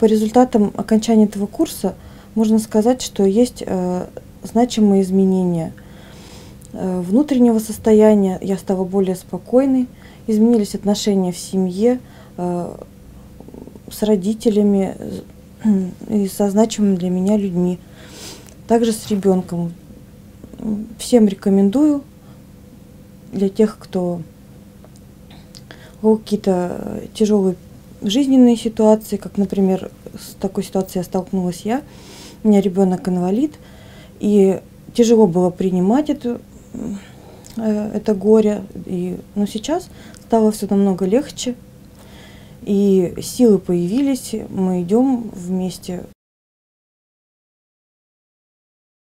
По результатам окончания этого курса можно сказать, что есть э, значимые изменения э, внутреннего состояния. Я стала более спокойной, изменились отношения в семье, э, с родителями и со значимыми для меня людьми. Также с ребенком. Всем рекомендую для тех, кто какие-то тяжелые жизненные ситуации, как, например, с такой ситуацией столкнулась я. У меня ребенок инвалид, и тяжело было принимать эту, э, это горе. И, но сейчас стало все намного легче, и силы появились, мы идем вместе